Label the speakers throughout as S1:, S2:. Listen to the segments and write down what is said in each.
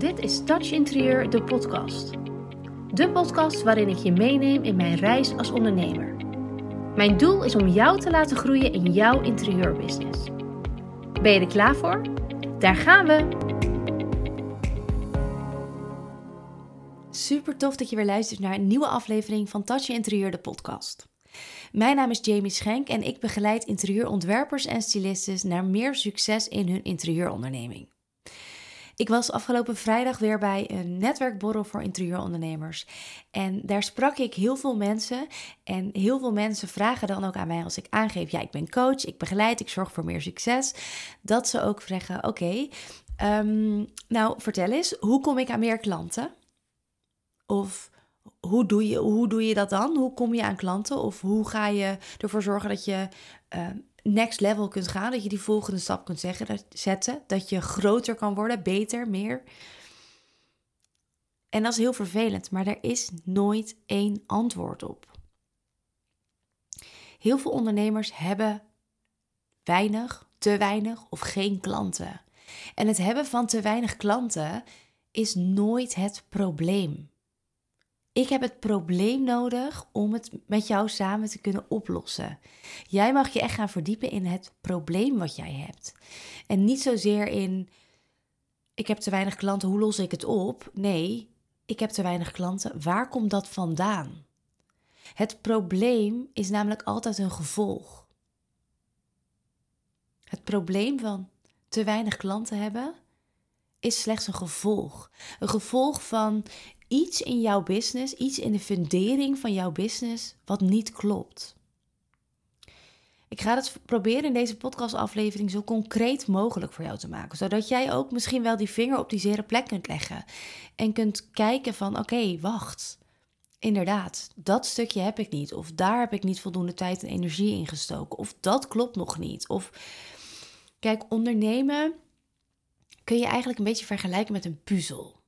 S1: Dit is Touch Interieur, de podcast. De podcast waarin ik je meeneem in mijn reis als ondernemer. Mijn doel is om jou te laten groeien in jouw interieurbusiness. Ben je er klaar voor? Daar gaan we! Super tof dat je weer luistert naar een nieuwe aflevering van Touch Interieur, de podcast. Mijn naam is Jamie Schenk en ik begeleid interieurontwerpers en stylistes naar meer succes in hun interieuronderneming. Ik was afgelopen vrijdag weer bij een netwerkborrel voor interieurondernemers. En daar sprak ik heel veel mensen. En heel veel mensen vragen dan ook aan mij als ik aangeef: ja, ik ben coach, ik begeleid, ik zorg voor meer succes. Dat ze ook vragen: oké, ehm, nou vertel eens, hoe kom ik aan meer klanten? Of hoe doe, je, hoe doe je dat dan? Hoe kom je aan klanten? Of hoe ga je ervoor zorgen dat je uh, next level kunt gaan? Dat je die volgende stap kunt zeggen, dat, zetten. Dat je groter kan worden, beter, meer. En dat is heel vervelend, maar er is nooit één antwoord op. Heel veel ondernemers hebben weinig, te weinig of geen klanten. En het hebben van te weinig klanten is nooit het probleem. Ik heb het probleem nodig om het met jou samen te kunnen oplossen. Jij mag je echt gaan verdiepen in het probleem wat jij hebt. En niet zozeer in, ik heb te weinig klanten, hoe los ik het op? Nee, ik heb te weinig klanten, waar komt dat vandaan? Het probleem is namelijk altijd een gevolg. Het probleem van te weinig klanten hebben is slechts een gevolg. Een gevolg van iets in jouw business, iets in de fundering van jouw business wat niet klopt. Ik ga het proberen in deze podcastaflevering zo concreet mogelijk voor jou te maken, zodat jij ook misschien wel die vinger op die zere plek kunt leggen en kunt kijken van oké, wacht. Inderdaad, dat stukje heb ik niet of daar heb ik niet voldoende tijd en energie in gestoken of dat klopt nog niet of kijk, ondernemen kun je eigenlijk een beetje vergelijken met een puzzel.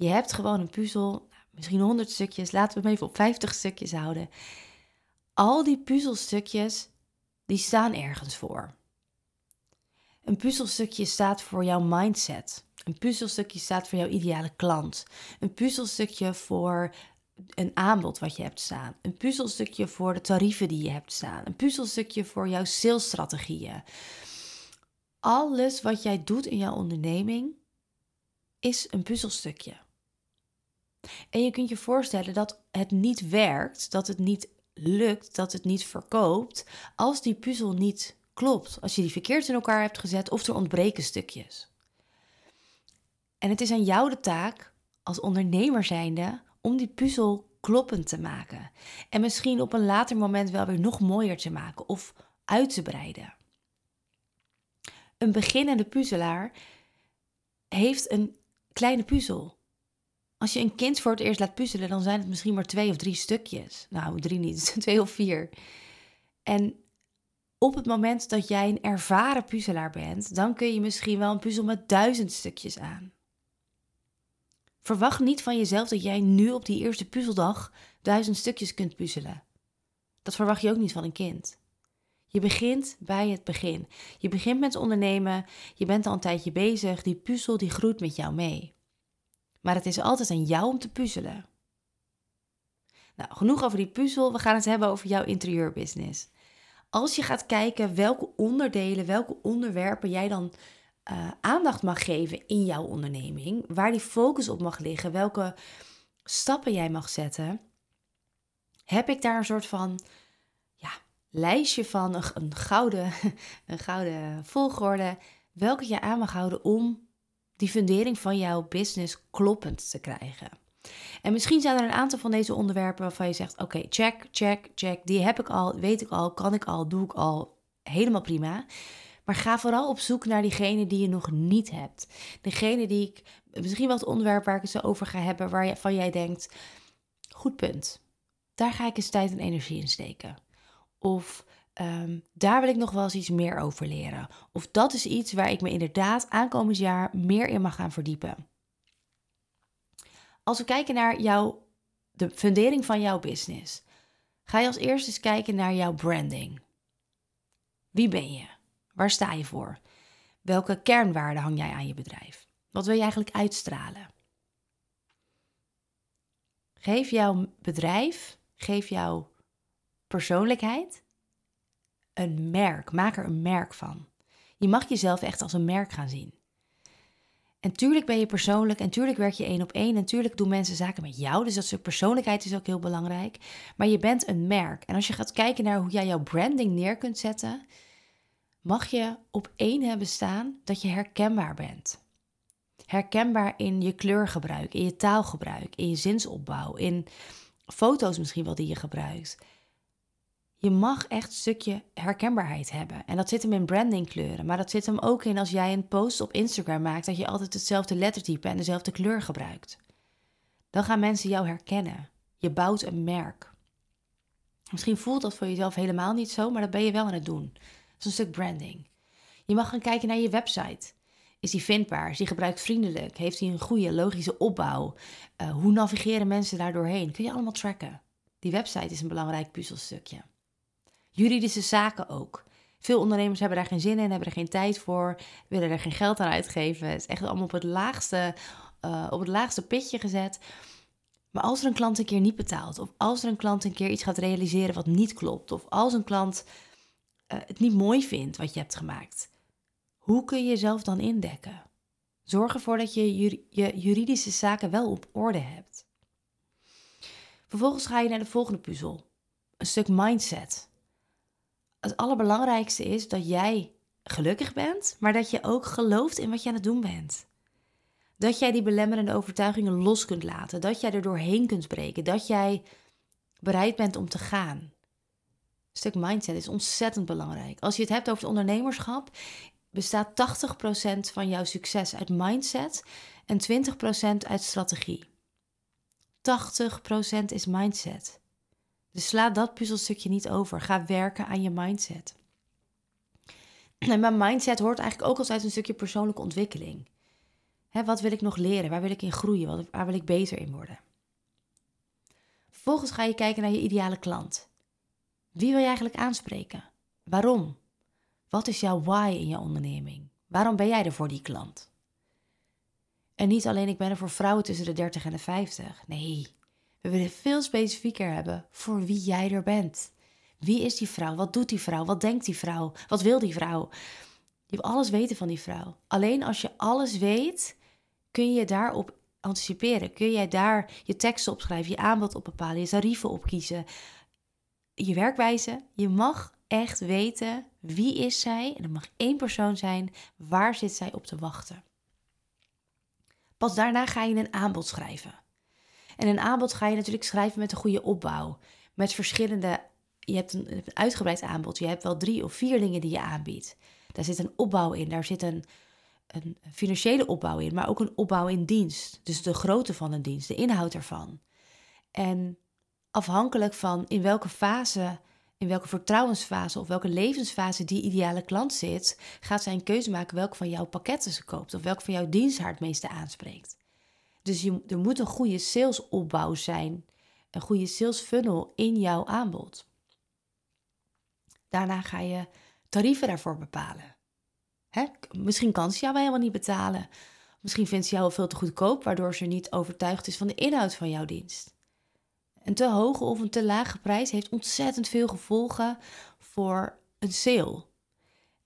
S1: Je hebt gewoon een puzzel, misschien 100 stukjes, laten we hem even op 50 stukjes houden. Al die puzzelstukjes, die staan ergens voor. Een puzzelstukje staat voor jouw mindset. Een puzzelstukje staat voor jouw ideale klant. Een puzzelstukje voor een aanbod wat je hebt staan. Een puzzelstukje voor de tarieven die je hebt staan. Een puzzelstukje voor jouw salesstrategieën. Alles wat jij doet in jouw onderneming is een puzzelstukje. En je kunt je voorstellen dat het niet werkt, dat het niet lukt, dat het niet verkoopt, als die puzzel niet klopt. Als je die verkeerd in elkaar hebt gezet of er ontbreken stukjes. En het is aan jou de taak, als ondernemer zijnde, om die puzzel kloppend te maken. En misschien op een later moment wel weer nog mooier te maken of uit te breiden. Een beginnende puzzelaar heeft een kleine puzzel. Als je een kind voor het eerst laat puzzelen, dan zijn het misschien maar twee of drie stukjes. Nou, drie niet, twee of vier. En op het moment dat jij een ervaren puzzelaar bent, dan kun je misschien wel een puzzel met duizend stukjes aan. Verwacht niet van jezelf dat jij nu op die eerste puzzeldag duizend stukjes kunt puzzelen. Dat verwacht je ook niet van een kind. Je begint bij het begin. Je begint met ondernemen, je bent al een tijdje bezig, die puzzel die groeit met jou mee. Maar het is altijd aan jou om te puzzelen. Nou, genoeg over die puzzel. We gaan het hebben over jouw interieurbusiness. Als je gaat kijken welke onderdelen, welke onderwerpen jij dan uh, aandacht mag geven in jouw onderneming, waar die focus op mag liggen, welke stappen jij mag zetten, heb ik daar een soort van ja, lijstje van, een, een, gouden, een gouden volgorde, welke je aan mag houden om die fundering van jouw business kloppend te krijgen. En misschien zijn er een aantal van deze onderwerpen waarvan je zegt: Oké, check, check, check. Die heb ik al, weet ik al, kan ik al, doe ik al. Helemaal prima. Maar ga vooral op zoek naar diegene die je nog niet hebt. Degene die ik, misschien wel het onderwerp waar ik het zo over ga hebben, waarvan jij denkt: Goed punt. Daar ga ik eens tijd en energie in steken. Of Ehm, daar wil ik nog wel eens iets meer over leren. Of dat is iets waar ik me inderdaad aankomend jaar meer in mag gaan verdiepen. Als we kijken naar jouw, de fundering van jouw business, ga je als eerste eens kijken naar jouw branding. Wie ben je? Waar sta je voor? Welke kernwaarden hang jij aan je bedrijf? Wat wil je eigenlijk uitstralen? Geef jouw bedrijf, geef jouw persoonlijkheid een merk. Maak er een merk van. Je mag jezelf echt als een merk gaan zien. En tuurlijk ben je persoonlijk en tuurlijk werk je één op één. En tuurlijk doen mensen zaken met jou. Dus dat stuk persoonlijkheid is ook heel belangrijk. Maar je bent een merk. En als je gaat kijken naar hoe jij jouw branding neer kunt zetten, mag je op één hebben staan dat je herkenbaar bent. Herkenbaar in je kleurgebruik, in je taalgebruik, in je zinsopbouw, in foto's misschien wel die je gebruikt. Je mag echt een stukje herkenbaarheid hebben. En dat zit hem in brandingkleuren. Maar dat zit hem ook in als jij een post op Instagram maakt, dat je altijd hetzelfde lettertype en dezelfde kleur gebruikt. Dan gaan mensen jou herkennen. Je bouwt een merk. Misschien voelt dat voor jezelf helemaal niet zo, maar dat ben je wel aan het doen. Dat is een stuk branding. Je mag gaan kijken naar je website. Is die vindbaar? Is die gebruiksvriendelijk? Heeft hij een goede logische opbouw? Uh, hoe navigeren mensen daar doorheen? Kun je allemaal tracken. Die website is een belangrijk puzzelstukje. Juridische zaken ook. Veel ondernemers hebben daar geen zin in, hebben er geen tijd voor, willen er geen geld aan uitgeven. Het is echt allemaal op het laagste, uh, op het laagste pitje gezet. Maar als er een klant een keer niet betaalt, of als er een klant een keer iets gaat realiseren wat niet klopt, of als een klant uh, het niet mooi vindt wat je hebt gemaakt, hoe kun je jezelf dan indekken? Zorg ervoor dat je je juridische zaken wel op orde hebt. Vervolgens ga je naar de volgende puzzel. Een stuk mindset het allerbelangrijkste is dat jij gelukkig bent, maar dat je ook gelooft in wat je aan het doen bent. Dat jij die belemmerende overtuigingen los kunt laten, dat jij er doorheen kunt breken, dat jij bereid bent om te gaan. Een stuk mindset is ontzettend belangrijk. Als je het hebt over het ondernemerschap, bestaat 80% van jouw succes uit mindset en 20% uit strategie. 80% is mindset. Dus sla dat puzzelstukje niet over. Ga werken aan je mindset. En mijn mindset hoort eigenlijk ook altijd een stukje persoonlijke ontwikkeling. wat wil ik nog leren? Waar wil ik in groeien? Waar wil ik beter in worden? Vervolgens ga je kijken naar je ideale klant. Wie wil je eigenlijk aanspreken? Waarom? Wat is jouw why in je onderneming? Waarom ben jij er voor die klant? En niet alleen ik ben er voor vrouwen tussen de 30 en de 50. Nee, we willen veel specifieker hebben voor wie jij er bent. Wie is die vrouw? Wat doet die vrouw? Wat denkt die vrouw? Wat wil die vrouw? Je wil alles weten van die vrouw. Alleen als je alles weet, kun je daarop anticiperen. Kun jij daar je teksten opschrijven, je aanbod op bepalen, je tarieven opkiezen, je werkwijze. Je mag echt weten wie is zij. En dat mag één persoon zijn. Waar zit zij op te wachten? Pas daarna ga je een aanbod schrijven. En een aanbod ga je natuurlijk schrijven met een goede opbouw. Met verschillende. Je hebt een, uitgebreid aanbod. Je hebt wel drie of vier dingen die je aanbiedt. Daar zit een opbouw in. Daar zit een, een financiële opbouw in. Maar ook een opbouw in dienst. Dus de grootte van een dienst, de inhoud ervan. En afhankelijk van in welke fase in welke vertrouwensfase of welke levensfase die ideale klant zit, gaat zij een keuze maken welke van jouw pakketten ze koopt of welke van jouw dienst haar het meeste aanspreekt. Dus je, er moet een goede salesopbouw zijn, een goede sales funnel in jouw aanbod. Daarna ga je tarieven daarvoor bepalen. Hè? Misschien kan ze jou helemaal niet betalen. Misschien vindt ze jou veel te goedkoop, waardoor ze niet overtuigd is van de inhoud van jouw dienst. Een te hoge of een te lage prijs heeft ontzettend veel gevolgen voor een sale.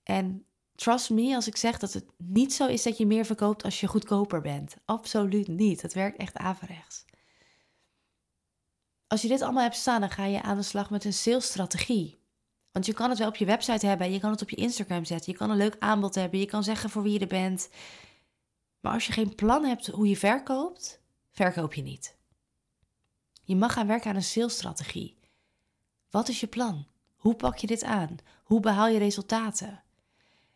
S1: En Trust me als ik zeg dat het niet zo is dat je meer verkoopt als je goedkoper bent. Absoluut niet. Dat werkt echt averechts. Als je dit allemaal hebt staan, dan ga je aan de slag met een salesstrategie. Want je kan het wel op je website hebben, je kan het op je Instagram zetten, je kan een leuk aanbod hebben, je kan zeggen voor wie je er bent. Maar als je geen plan hebt hoe je verkoopt, verkoop je niet. Je mag gaan werken aan een salesstrategie. Wat is je plan? Hoe pak je dit aan? Hoe behaal je resultaten?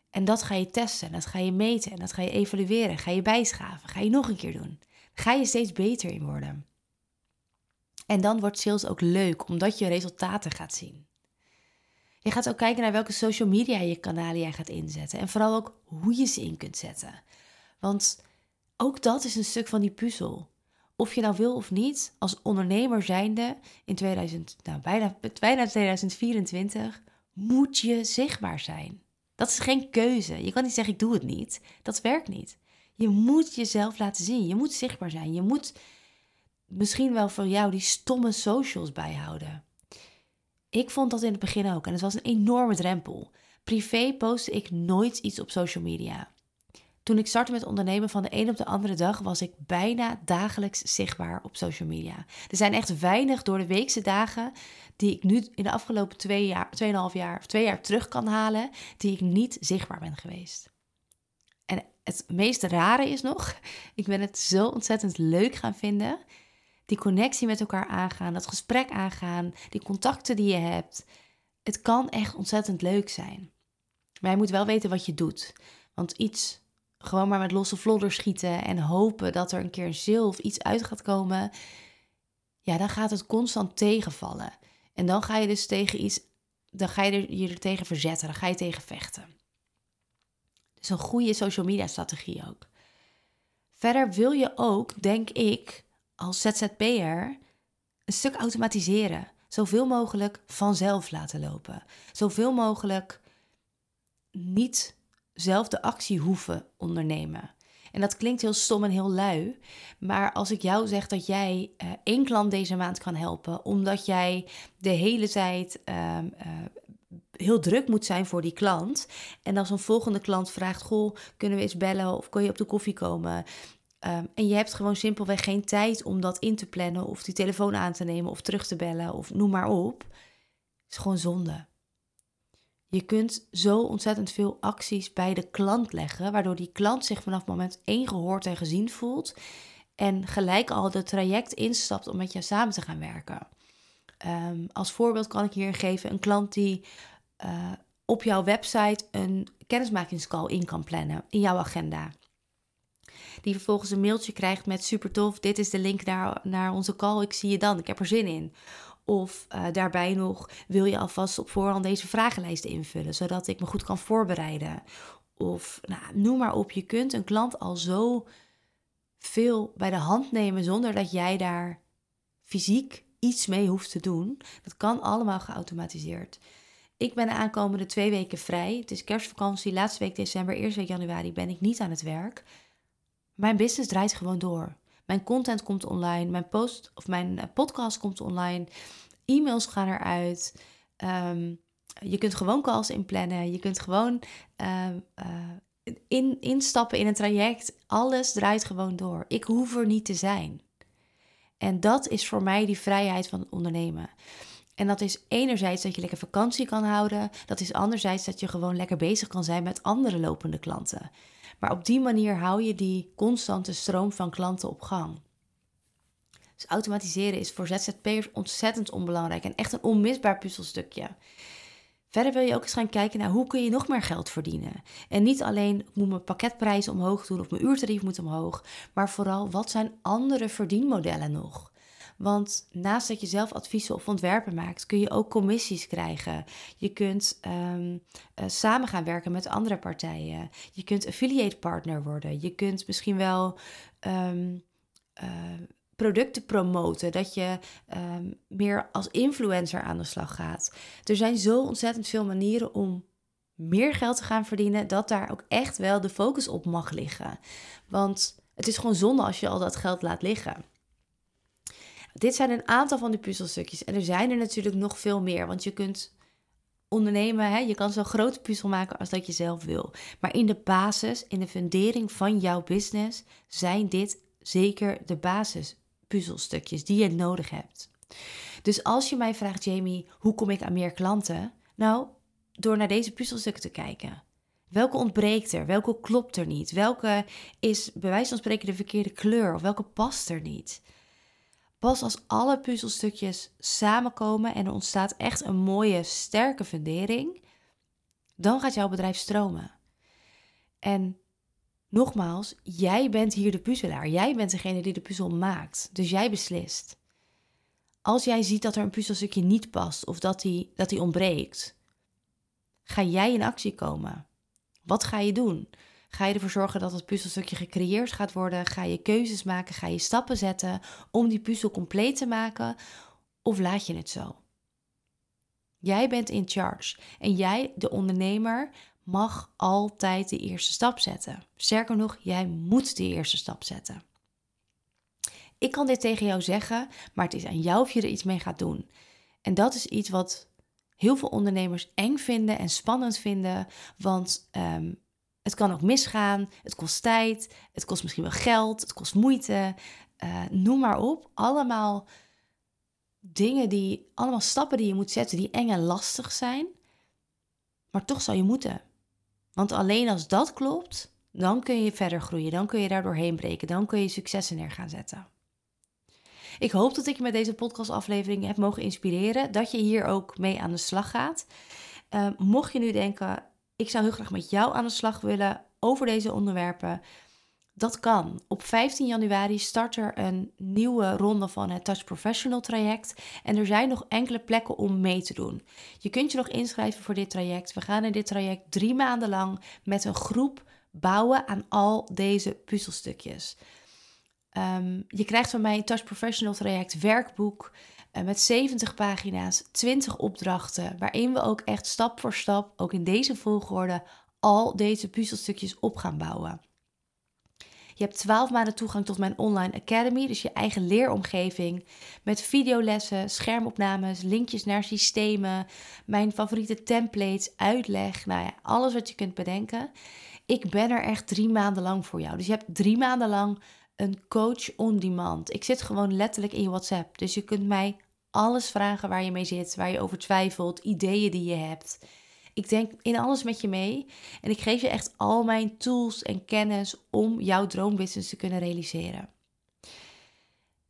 S1: En dat ga je testen, dat ga je meten en dat ga je evalueren, ga je bijschaven, ga je nog een keer doen. Ga je steeds beter in worden. En dan wordt sales ook leuk, omdat je resultaten gaat zien. Je gaat ook kijken naar welke social media je kanalen jij gaat inzetten. En vooral ook hoe je ze in kunt zetten. Want ook dat is een stuk van die puzzel. Of je nou wil of niet, als ondernemer zijnde in 2000, nou bijna, bijna 2024, moet je zichtbaar zijn. Dat is geen keuze. Je kan niet zeggen ik doe het niet. Dat werkt niet. Je moet jezelf laten zien. Je moet zichtbaar zijn. Je moet misschien wel voor jou die stomme socials bijhouden. Ik vond dat in het begin ook en het was een enorme drempel. Privé postte ik nooit iets op social media. Toen ik startte met ondernemen van de een op de andere dag was ik bijna dagelijks zichtbaar op social media. Er zijn echt weinig door de weekse dagen die ik nu in de afgelopen twee jaar, tweeënhalf jaar of twee jaar terug kan halen, die ik niet zichtbaar ben geweest. En het meest rare is nog, ik ben het zo ontzettend leuk gaan vinden. Die connectie met elkaar aangaan, dat gesprek aangaan, die contacten die je hebt. Het kan echt ontzettend leuk zijn. Maar je moet wel weten wat je doet. Want iets gewoon maar met losse vlodder schieten en hopen dat er een keer een zil of iets uit gaat komen, ja, dan gaat het constant tegenvallen. En dan ga je dus tegen iets, dan ga je er, je er tegen verzetten, dan ga je tegen vechten. Dus een goede social media strategie ook. Verder wil je ook, denk ik, als ZZP'er een stuk automatiseren. Zoveel mogelijk vanzelf laten lopen. Zoveel mogelijk niet zelf de actie hoeven ondernemen. En dat klinkt heel stom en heel lui. Maar als ik jou zeg dat jij uh, één klant deze maand kan helpen, omdat jij de hele tijd uh, uh, heel druk moet zijn voor die klant. En als een volgende klant vraagt: Goh, kunnen we eens bellen of kun je op de koffie komen? Um, en je hebt gewoon simpelweg geen tijd om dat in te plannen of die telefoon aan te nemen of terug te bellen of noem maar op. is gewoon zonde. Je kunt zo ontzettend veel acties bij de klant leggen, waardoor die klant zich vanaf moment één gehoord en gezien voelt en gelijk al het traject instapt om met jou samen te gaan werken. Um, als voorbeeld kan ik hier geven een klant die uh, op jouw website een kennismakingscall in kan plannen in jouw agenda. Die vervolgens een mailtje krijgt met super tof, dit is de link naar, naar onze call, ik zie je dan, ik heb er zin in. Of uh, daarbij nog, wil je alvast op voorhand deze vragenlijst invullen, zodat ik me goed kan voorbereiden. Of nou, noem maar op, je kunt een klant al zo veel bij de hand nemen zonder dat jij daar fysiek iets mee hoeft te doen. Dat kan allemaal geautomatiseerd. Ik ben de aankomende twee weken vrij. Het is kerstvakantie, laatste week december, eerste week januari ben ik niet aan het werk. Mijn business draait gewoon door. Mijn content komt online, mijn post of mijn eh, podcast komt online, e-mails gaan eruit. Um, je kunt gewoon calls inplannen, je kunt gewoon um, uh, in, instappen in een traject. Alles draait gewoon door. Ik hoef er niet te zijn. En dat is voor mij die vrijheid van het ondernemen. En dat is enerzijds dat je lekker vakantie kan houden. Dat is anderzijds dat je gewoon lekker bezig kan zijn met andere lopende klanten. Maar op die manier hou je die constante stroom van klanten op gang. Dus automatiseren is voor ZZP'ers ontzettend onbelangrijk en echt een onmisbaar puzzelstukje. Verder wil je ook eens gaan kijken naar hoe kun je nog meer geld verdienen. En niet alleen moet mijn pakketprijs omhoog doen of mijn uurtarief moet omhoog, maar vooral wat zijn andere verdienmodellen nog? Want naast dat je zelf adviezen of ontwerpen maakt, kun je ook commissies krijgen. Je kunt um, uh, samen gaan werken met andere partijen. Je kunt affiliate partner worden. Je kunt misschien wel um, uh, producten promoten. Dat je um, meer als influencer aan de slag gaat. Er zijn zo ontzettend veel manieren om meer geld te gaan verdienen, dat daar ook echt wel de focus op mag liggen. Want het is gewoon zonde als je al dat geld laat liggen. Dit zijn een aantal van die puzzelstukjes. En er zijn er natuurlijk nog veel meer. Want je kunt ondernemen, hè, je kan zo'n grote puzzel maken als dat je zelf wil. Maar in de basis, in de fundering van jouw business, zijn dit zeker de basispuzzelstukjes die je nodig hebt. Dus als je mij vraagt, Jamie, hoe kom ik aan meer klanten? Nou, door naar deze puzzelstukken te kijken. Welke ontbreekt er? Welke klopt er niet? Welke is bij wijze van spreken de verkeerde kleur? Of welke past er niet? Pas als alle puzzelstukjes samenkomen en er ontstaat echt een mooie, sterke fundering, dan gaat jouw bedrijf stromen. En nogmaals, jij bent hier de puzzelaar. Jij bent degene die de puzzel maakt. Dus jij beslist. Als jij ziet dat er een puzzelstukje niet past of dat die, dat die ontbreekt, ga jij in actie komen. Wat ga je doen? Ga je ervoor zorgen dat het puzzelstukje gecreëerd gaat worden? Ga je keuzes maken? Ga je stappen zetten om die puzzel compleet te maken? Of laat je het zo? Jij bent in charge en jij, de ondernemer, mag altijd de eerste stap zetten. Sterker nog, jij moet de eerste stap zetten. Ik kan dit tegen jou zeggen, maar het is aan jou of je er iets mee gaat doen. En dat is iets wat heel veel ondernemers eng vinden en spannend vinden, want ehm, het kan ook misgaan, het kost tijd, het kost misschien wel geld, het kost moeite, uh, noem maar op. Allemaal dingen die, allemaal stappen die je moet zetten die eng en lastig zijn, maar toch zou je moeten. Want alleen als dat klopt, dan kun je verder groeien, dan kun je daar doorheen breken, dan kun je successen neer gaan zetten. Ik hoop dat ik je met deze podcastaflevering heb mogen inspireren, dat je hier ook mee aan de slag gaat. Uh, mocht je nu denken, ik zou heel graag met jou aan de slag willen over deze onderwerpen. Dat kan. Op 15 januari start er een nieuwe ronde van het Touch Professional traject. En er zijn nog enkele plekken om mee te doen. Je kunt je nog inschrijven voor dit traject. We gaan in dit traject drie maanden lang met een groep bouwen aan al deze puzzelstukjes. Um, je krijgt van mij een Touch Professional traject werkboek met 70 pagina's, 20 opdrachten, waarin we ook echt stap voor stap, ook in deze volgorde, al deze puzzelstukjes op gaan bouwen. Je hebt 12 maanden toegang tot mijn online academy, dus je eigen leeromgeving. Met videolessen, schermopnames, linkjes naar systemen, mijn favoriete templates, uitleg. Nou ja, alles wat je kunt bedenken. Ik ben er echt drie maanden lang voor jou. Dus je hebt drie maanden lang een coach on demand. Ik zit gewoon letterlijk in je WhatsApp. Dus je kunt mij alles vragen waar je mee zit, waar je over twijfelt, ideeën die je hebt. Ik denk in alles met je mee en ik geef je echt al mijn tools en kennis om jouw droombusiness te kunnen realiseren.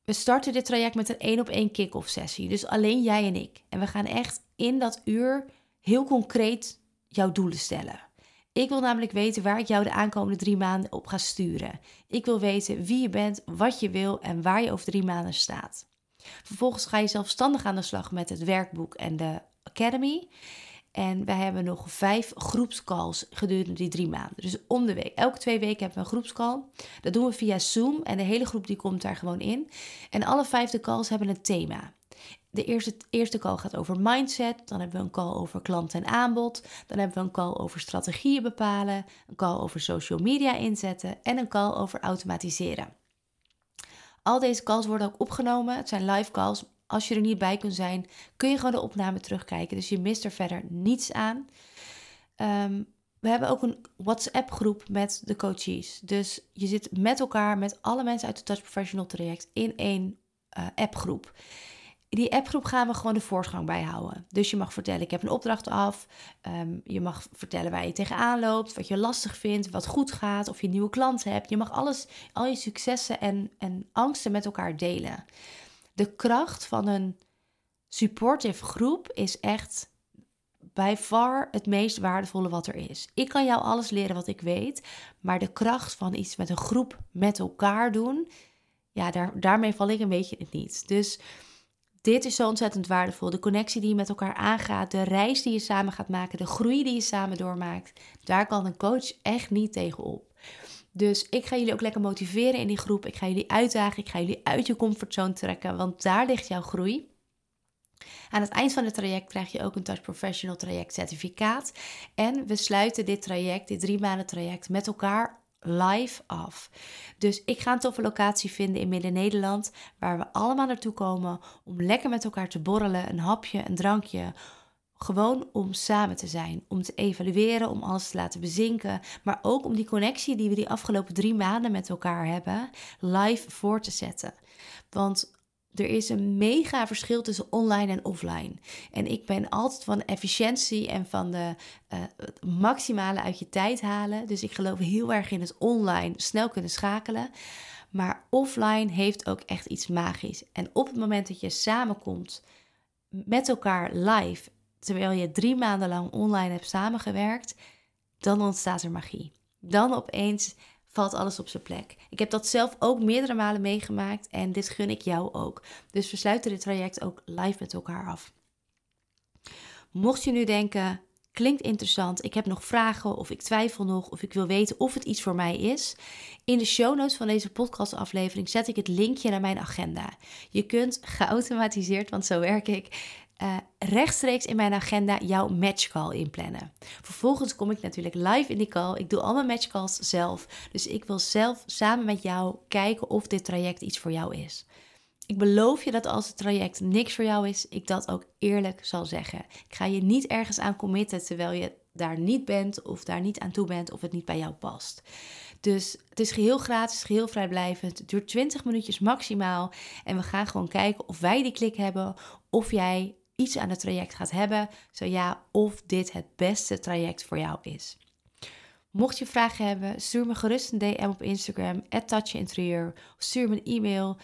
S1: We starten dit traject met een één op één kick-off sessie, dus alleen jij en ik. En we gaan echt in dat uur heel concreet jouw doelen stellen. Ik wil namelijk weten waar ik jou de aankomende drie maanden op ga sturen. Ik wil weten wie je bent, wat je wil en waar je over drie maanden staat. Vervolgens ga je zelfstandig aan de slag met het werkboek en de Academy. En wij hebben nog vijf groepscalls gedurende die drie maanden. Dus om de week. Elke twee weken hebben we een groepscall. Dat doen we via Zoom. En de hele groep die komt daar gewoon in. En alle vijfde calls hebben een thema. De eerste, eerste call gaat over mindset. Dan hebben we een call over klant en aanbod. Dan hebben we een call over strategieën bepalen. Een call over social media inzetten. En een call over automatiseren. Al deze calls worden ook opgenomen. Het zijn live calls. Als je er niet bij kunt zijn, kun je gewoon de opname terugkijken. Dus je mist er verder niets aan. Um, we hebben ook een WhatsApp-groep met de coaches. Dus je zit met elkaar, met alle mensen uit de Touch Professional traject, in één uh, appgroep. In die appgroep gaan we gewoon de voortgang bijhouden. Dus je mag vertellen, ik heb een opdracht af. Um, je mag vertellen waar je tegenaan loopt, wat je lastig vindt, wat goed gaat, of je nieuwe klanten hebt. Je mag alles, al je successen en, en angsten met elkaar delen. De kracht van een supportive groep is echt bij far het meest waardevolle wat er is. Ik kan jou alles leren wat ik weet, maar de kracht van iets met een groep met elkaar doen, ja, daar, daarmee val ik een beetje in het niet. Dus dit is zo ontzettend waardevol. De connectie die je met elkaar aangaat, de reis die je samen gaat maken, de groei die je samen doormaakt, daar kan een coach echt niet tegenop. Dus ik ga jullie ook lekker motiveren in die groep. Ik ga jullie uitdagen. Ik ga jullie uit je comfortzone trekken, want daar ligt jouw groei. Aan het eind van het traject krijg je ook een Touch Professional traject certificaat. En we sluiten dit traject, dit drie maanden traject, met elkaar live af. Dus ik ga een toffe locatie vinden in Midden-Nederland, waar we allemaal naartoe komen om lekker met elkaar te borrelen, een hapje, een drankje. Gewoon om samen te zijn, om te evalueren, om alles te laten bezinken, maar ook om die connectie die we die afgelopen drie maanden met elkaar hebben, live voor te zetten. Want er is een mega verschil tussen online en offline. En ik ben altijd van efficiëntie en van de het maximale uit je tijd halen. Dus ik geloof heel erg in het online snel kunnen schakelen. Maar offline heeft ook echt iets magisch. En op het moment dat je samenkomt met elkaar live, terwijl je drie maanden lang online hebt samengewerkt, dan ontstaat er magie. Dan opeens valt alles op zijn plek. Ik heb dat zelf ook meerdere malen meegemaakt en dit gun ik jou ook. Dus we sluiten dit traject ook live met elkaar af. Mocht je nu denken, klinkt interessant, ik heb nog vragen of ik twijfel nog of ik wil weten of het iets voor mij is. In de show notes van deze podcastaflevering zet ik het linkje naar mijn agenda. Je kunt geautomatiseerd, want zo werk ik, uh, rechtstreeks in mijn agenda jouw matchcall inplannen. Vervolgens kom ik natuurlijk live in die call. Ik doe al mijn matchcalls zelf. Dus ik wil zelf samen met jou kijken of dit traject iets voor jou is. Ik beloof je dat als het traject niks voor jou is, ik dat ook eerlijk zal zeggen. Ik ga je niet ergens aan committen terwijl je daar niet bent of daar niet aan toe bent of het niet bij jou past. Dus het is geheel gratis, geheel vrijblijvend. Het duurt 20 minuutjes maximaal. En we gaan gewoon kijken of wij die klik hebben. Of jij iets aan het traject gaat hebben. Zo ja, of dit het beste traject voor jou is. Mocht je vragen hebben, stuur me gerust een DM op Instagram, touchinterieur. Of stuur me een e-mail.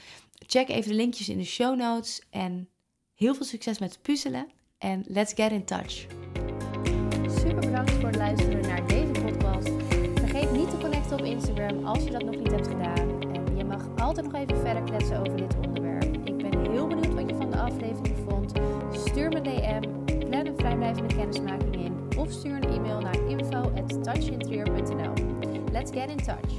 S1: Check even de linkjes in de show notes. En heel veel succes met puzzelen. En let's get in touch.
S2: Super bedankt voor het luisteren naar deze podcast. Vergeet niet te connecten op Instagram als je dat nog niet hebt gedaan. En je mag altijd nog even verder kletsen over dit onderwerp. Heel benieuwd wat je van de aflevering vond. Stuur me DM, plan een vrijblijvende kennismaking in of stuur een e-mail naar info@touchinterieur.nl. Let's get in touch.